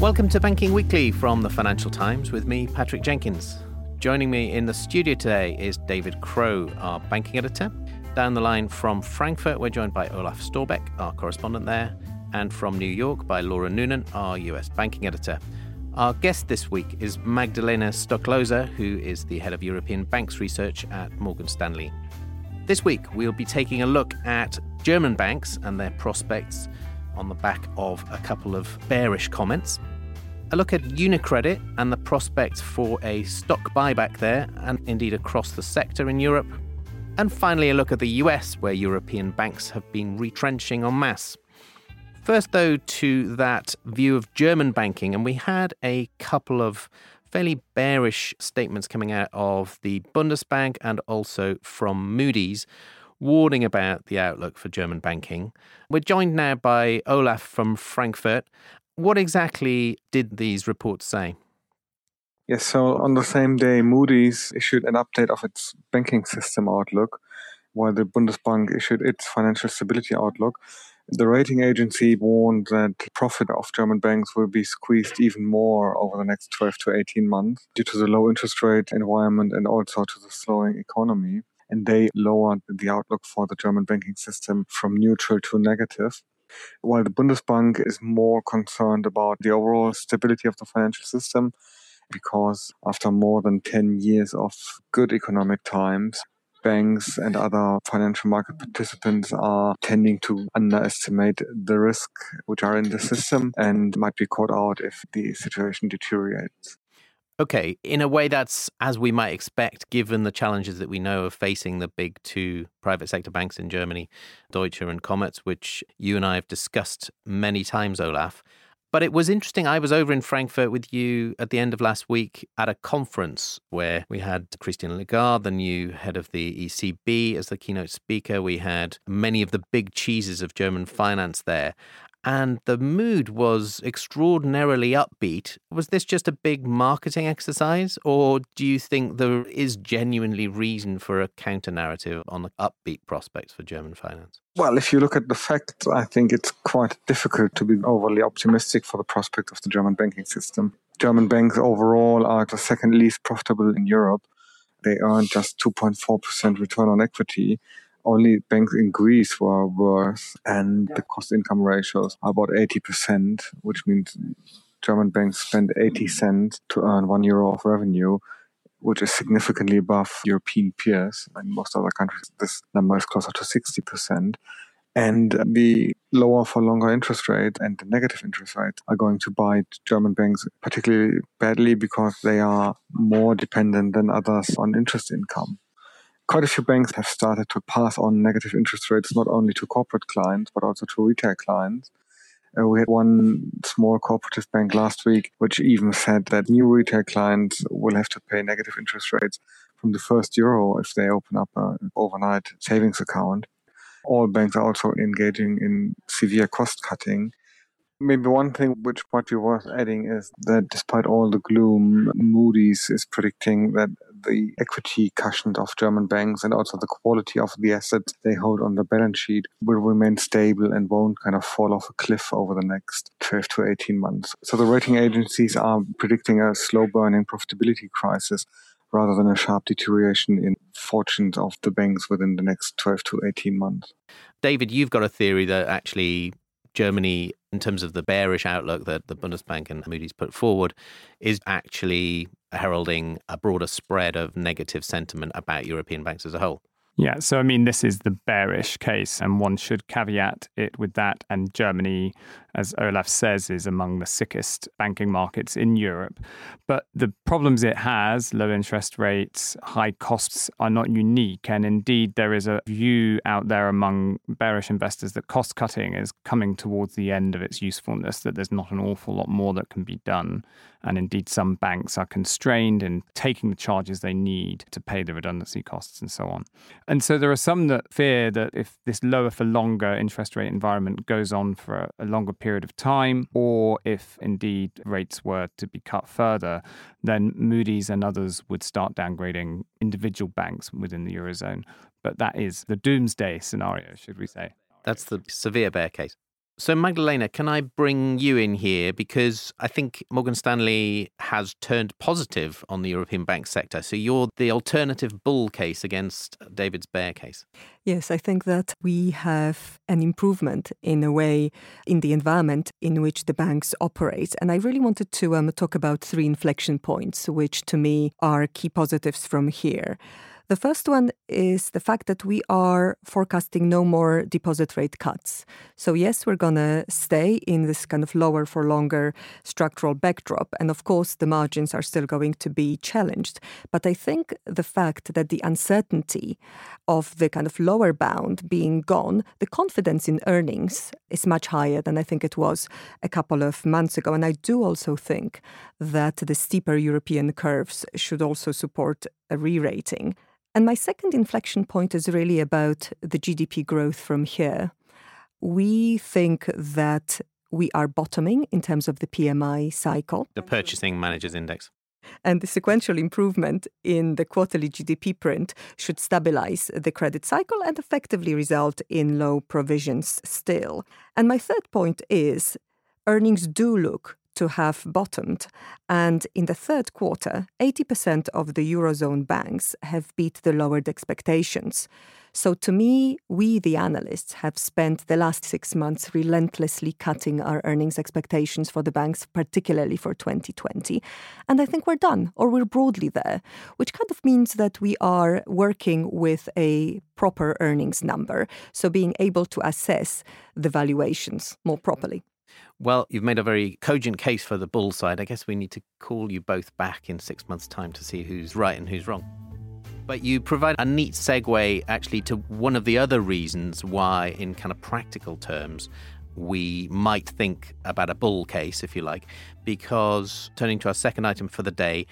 Welcome to Banking Weekly from the Financial Times with me, Patrick Jenkins. Joining me in the studio today is David Crow, our banking editor. Down the line from Frankfurt, we're joined by Olaf Storbeck, our correspondent there, and from New York by Laura Noonan, our US banking editor. Our guest this week is Magdalena Stoklosa, who is the head of European Banks Research at Morgan Stanley. This week, we'll be taking a look at German banks and their prospects on the back of a couple of bearish comments a look at UniCredit and the prospects for a stock buyback there and indeed across the sector in Europe. And finally, a look at the US, where European banks have been retrenching en masse. First, though, to that view of German banking, and we had a couple of fairly bearish statements coming out of the Bundesbank and also from Moody's, warning about the outlook for German banking. We're joined now by Olaf from Frankfurt, what exactly did these reports say? Yes, so on the same day, Moody's issued an update of its banking system outlook, while the Bundesbank issued its financial stability outlook. The rating agency warned that profit of German banks will be squeezed even more over the next 12 to 18 months due to the low interest rate environment and also to the slowing economy. And they lowered the outlook for the German banking system from neutral to negative while the Bundesbank is more concerned about the overall stability of the financial system because after more than 10 years of good economic times, banks and other financial market participants are tending to underestimate the risk which are in the system and might be caught out if the situation deteriorates. Okay, in a way that's as we might expect, given the challenges that we know of facing the big two private sector banks in Germany, Deutsche and Commerz, which you and I have discussed many times, Olaf. But it was interesting. I was over in Frankfurt with you at the end of last week at a conference where we had Christine Lagarde, the new head of the ECB, as the keynote speaker. We had many of the big cheeses of German finance there and the mood was extraordinarily upbeat. Was this just a big marketing exercise, or do you think there is genuinely reason for a counter narrative on the upbeat prospects for German finance? Well, if you look at the facts, I think it's quite difficult to be overly optimistic for the prospect of the German banking system. German banks overall are the second least profitable in Europe. They earn just 2.4% return on equity only banks in Greece were worse, and the cost income ratios are about 80%, which means German banks spend 80 cents to earn one euro of revenue, which is significantly above European peers. In most other countries, this number is closer to 60%. And the lower for longer interest rate and the negative interest rate are going to bite German banks particularly badly because they are more dependent than others on interest income quite a few banks have started to pass on negative interest rates not only to corporate clients but also to retail clients. Uh, we had one small cooperative bank last week which even said that new retail clients will have to pay negative interest rates from the first euro if they open up an overnight savings account. All banks are also engaging in severe cost cutting. Maybe one thing which might be worth adding is that despite all the gloom, Moody's is predicting that the equity cushion of German banks and also the quality of the assets they hold on the balance sheet will remain stable and won't kind of fall off a cliff over the next 12 to 18 months. So the rating agencies are predicting a slow burning profitability crisis rather than a sharp deterioration in fortunes of the banks within the next 12 to 18 months. David, you've got a theory that actually Germany, in terms of the bearish outlook that the Bundesbank and Moody's put forward, is actually heralding a broader spread of negative sentiment about European banks as a whole. Yeah, so I mean, this is the bearish case, and one should caveat it with that. And Germany, as Olaf says, is among the sickest banking markets in Europe. But the problems it has, low interest rates, high costs, are not unique. And indeed, there is a view out there among bearish investors that cost cutting is coming towards the end of its usefulness, that there's not an awful lot more that can be done. And indeed, some banks are constrained in taking the charges they need to pay the redundancy costs and so on. And so there are some that fear that if this lower for longer interest rate environment goes on for a longer period of time, or if indeed rates were to be cut further, then Moody's and others would start downgrading individual banks within the Eurozone. But that is the doomsday scenario, should we say. That's the severe bear case. So, Magdalena, can I bring you in here? Because I think Morgan Stanley has turned positive on the European bank sector. So, you're the alternative bull case against David's bear case. Yes, I think that we have an improvement in a way in the environment in which the banks operate. And I really wanted to um, talk about three inflection points, which to me are key positives from here. The first one is the fact that we are forecasting no more deposit rate cuts. So, yes, we're going to stay in this kind of lower for longer structural backdrop. And of course, the margins are still going to be challenged. But I think the fact that the uncertainty of the kind of lower bound being gone, the confidence in earnings is much higher than I think it was a couple of months ago. And I do also think that the steeper European curves should also support a re rating. And my second inflection point is really about the GDP growth from here. We think that we are bottoming in terms of the PMI cycle. The Purchasing Managers Index. And the sequential improvement in the quarterly GDP print should stabilize the credit cycle and effectively result in low provisions still. And my third point is earnings do look to have bottomed. And in the third quarter, 80% of the Eurozone banks have beat the lowered expectations. So, to me, we, the analysts, have spent the last six months relentlessly cutting our earnings expectations for the banks, particularly for 2020. And I think we're done, or we're broadly there, which kind of means that we are working with a proper earnings number. So, being able to assess the valuations more properly. Well, you've made a very cogent case for the bull side. I guess we need to call you both back in six months' time to see who's right and who's wrong. But you provide a neat segue actually to one of the other reasons why, in kind of practical terms, we might think about a bull case, if you like, because turning to our second item for the day,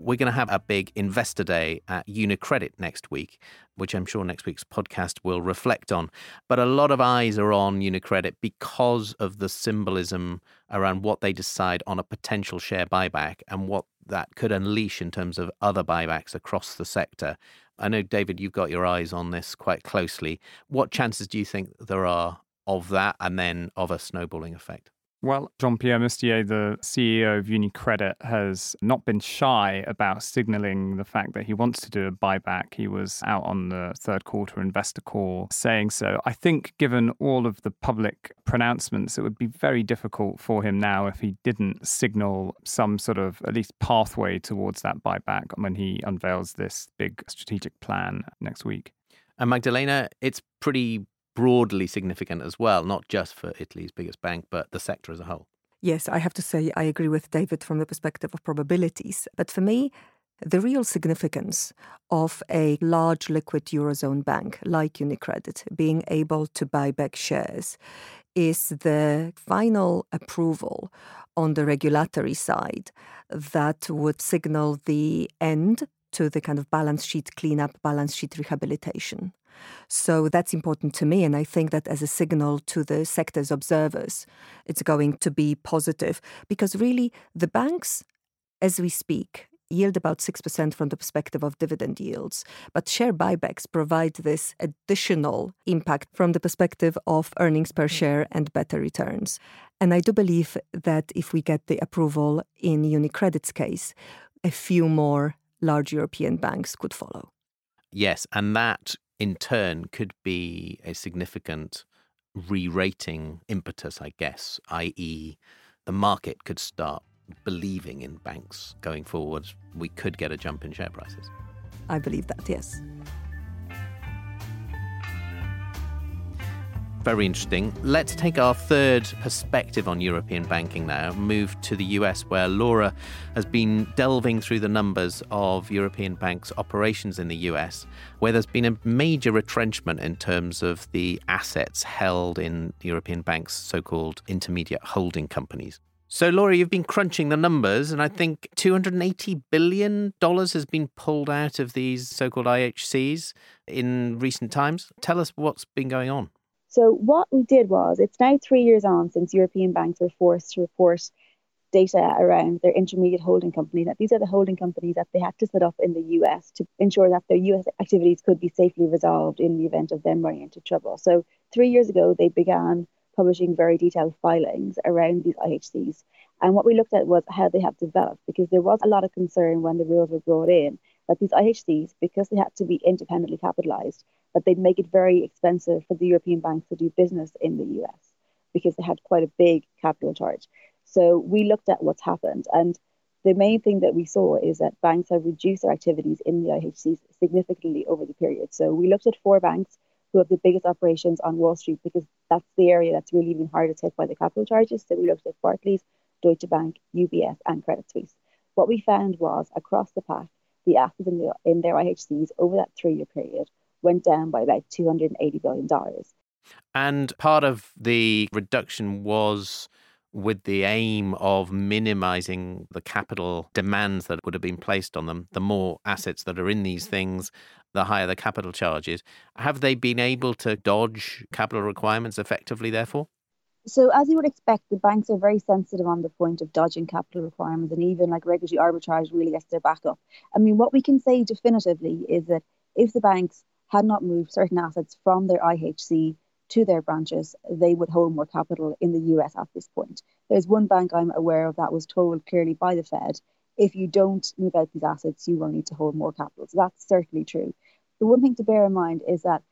we're going to have a big investor day at UniCredit next week, which I'm sure next week's podcast will reflect on. But a lot of eyes are on UniCredit because of the symbolism around what they decide on a potential share buyback and what that could unleash in terms of other buybacks across the sector. I know, David, you've got your eyes on this quite closely. What chances do you think there are of that and then of a snowballing effect? Well, Jean Pierre Mustier, the CEO of UniCredit, has not been shy about signaling the fact that he wants to do a buyback. He was out on the third quarter investor call saying so. I think, given all of the public pronouncements, it would be very difficult for him now if he didn't signal some sort of at least pathway towards that buyback when he unveils this big strategic plan next week. And Magdalena, it's pretty broadly significant as well, not just for Italy's biggest bank, but the sector as a whole. Yes, I have to say I agree with David from the perspective of probabilities. But for me, the real significance of a large liquid Eurozone bank like UniCredit being able to buy back shares is the final approval on the regulatory side that would signal the end to the kind of balance sheet cleanup, balance sheet rehabilitation. So that's important to me. And I think that as a signal to the sector's observers, it's going to be positive because really the banks, as we speak, yield about 6% from the perspective of dividend yields. But share buybacks provide this additional impact from the perspective of earnings per mm-hmm. share and better returns. And I do believe that if we get the approval in UniCredit's case, a few more large European banks could follow. Yes, and that in turn could be a significant re rating impetus, I guess, i.e., the market could start believing in banks going forward. We could get a jump in share prices. I believe that, yes. Very interesting. Let's take our third perspective on European banking now, move to the US, where Laura has been delving through the numbers of European banks' operations in the US, where there's been a major retrenchment in terms of the assets held in European banks' so called intermediate holding companies. So, Laura, you've been crunching the numbers, and I think $280 billion has been pulled out of these so called IHCs in recent times. Tell us what's been going on. So, what we did was, it's now three years on since European banks were forced to report data around their intermediate holding companies. That these are the holding companies that they had to set up in the US to ensure that their US activities could be safely resolved in the event of them running into trouble. So, three years ago, they began publishing very detailed filings around these IHCs. And what we looked at was how they have developed, because there was a lot of concern when the rules were brought in that these IHCs, because they had to be independently capitalized, that they'd make it very expensive for the European banks to do business in the US because they had quite a big capital charge. So we looked at what's happened. And the main thing that we saw is that banks have reduced their activities in the IHCs significantly over the period. So we looked at four banks who have the biggest operations on Wall Street because that's the area that's really been hardest hit by the capital charges. So we looked at Barclays, Deutsche Bank, UBS, and Credit Suisse. What we found was across the pack, the assets in, the, in their IHCs over that three year period went down by about $280 billion. And part of the reduction was with the aim of minimizing the capital demands that would have been placed on them. The more assets that are in these things, the higher the capital charges. Have they been able to dodge capital requirements effectively, therefore? So, as you would expect, the banks are very sensitive on the point of dodging capital requirements, and even like regulatory arbitrage really gets their back up. I mean, what we can say definitively is that if the banks had not moved certain assets from their IHC to their branches, they would hold more capital in the US at this point. There's one bank I'm aware of that was told clearly by the Fed if you don't move out these assets, you will need to hold more capital. So that's certainly true. The one thing to bear in mind is that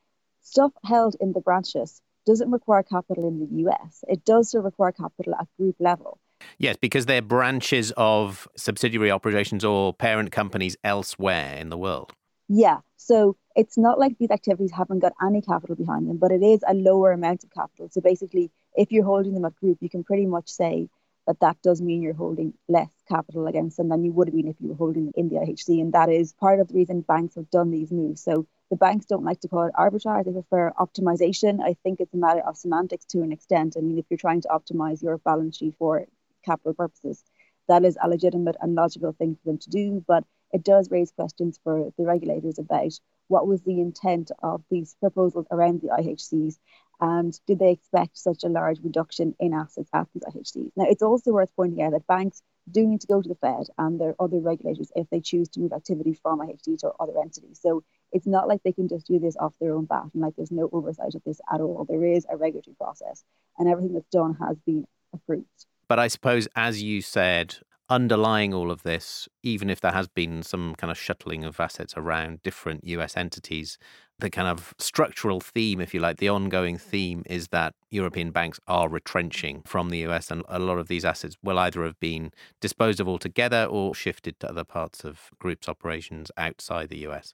stuff held in the branches doesn't require capital in the US. It does still require capital at group level. Yes, because they're branches of subsidiary operations or parent companies elsewhere in the world. Yeah. So it's not like these activities haven't got any capital behind them, but it is a lower amount of capital. So basically, if you're holding them at group, you can pretty much say that that does mean you're holding less capital against them than you would have been if you were holding them in the IHC. And that is part of the reason banks have done these moves. So the banks don't like to call it arbitrage, they prefer optimization. I think it's a matter of semantics to an extent. I mean, if you're trying to optimize your balance sheet for capital purposes, that is a legitimate and logical thing for them to do. But it does raise questions for the regulators about what was the intent of these proposals around the IHCs and did they expect such a large reduction in assets at these IHCs? Now, it's also worth pointing out that banks do need to go to the Fed and their other regulators if they choose to move activity from IHC to other entities. So it's not like they can just do this off their own bat and like there's no oversight of this at all. There is a regulatory process and everything that's done has been approved. But I suppose, as you said, underlying all of this, even if there has been some kind of shuttling of assets around different US entities, the kind of structural theme, if you like, the ongoing theme is that European banks are retrenching from the US, and a lot of these assets will either have been disposed of altogether or shifted to other parts of groups' operations outside the US.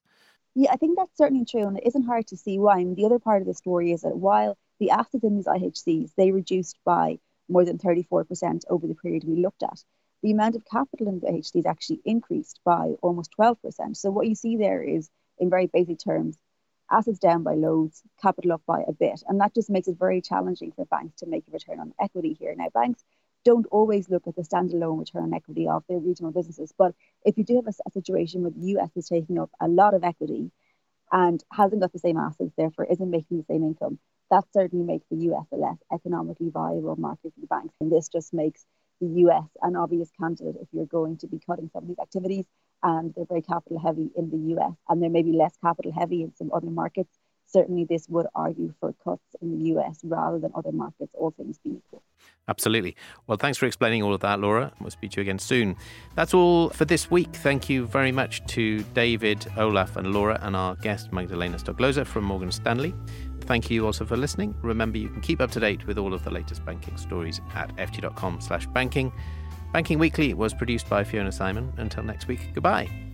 Yeah, I think that's certainly true, and it isn't hard to see why. The other part of the story is that while the assets in these IHCs they reduced by more than 34% over the period we looked at, the amount of capital in the IHCs actually increased by almost 12%. So what you see there is, in very basic terms, assets down by loads, capital up by a bit. And that just makes it very challenging for banks to make a return on equity here. Now, banks don't always look at the standalone return on equity of their regional businesses. But if you do have a, a situation where the US is taking up a lot of equity and hasn't got the same assets, therefore isn't making the same income, that certainly makes the US a less economically viable market for the banks. And this just makes the US an obvious candidate if you're going to be cutting some of these activities and they're very capital heavy in the US and they're maybe less capital heavy in some other markets, certainly this would argue for cuts in the US rather than other markets, all things being equal. Absolutely. Well, thanks for explaining all of that, Laura. We'll speak to you again soon. That's all for this week. Thank you very much to David, Olaf, and Laura, and our guest, Magdalena Stoklosa from Morgan Stanley. Thank you also for listening. Remember, you can keep up to date with all of the latest banking stories at ft.com slash banking. Banking Weekly was produced by Fiona Symon. Until next week, goodbye.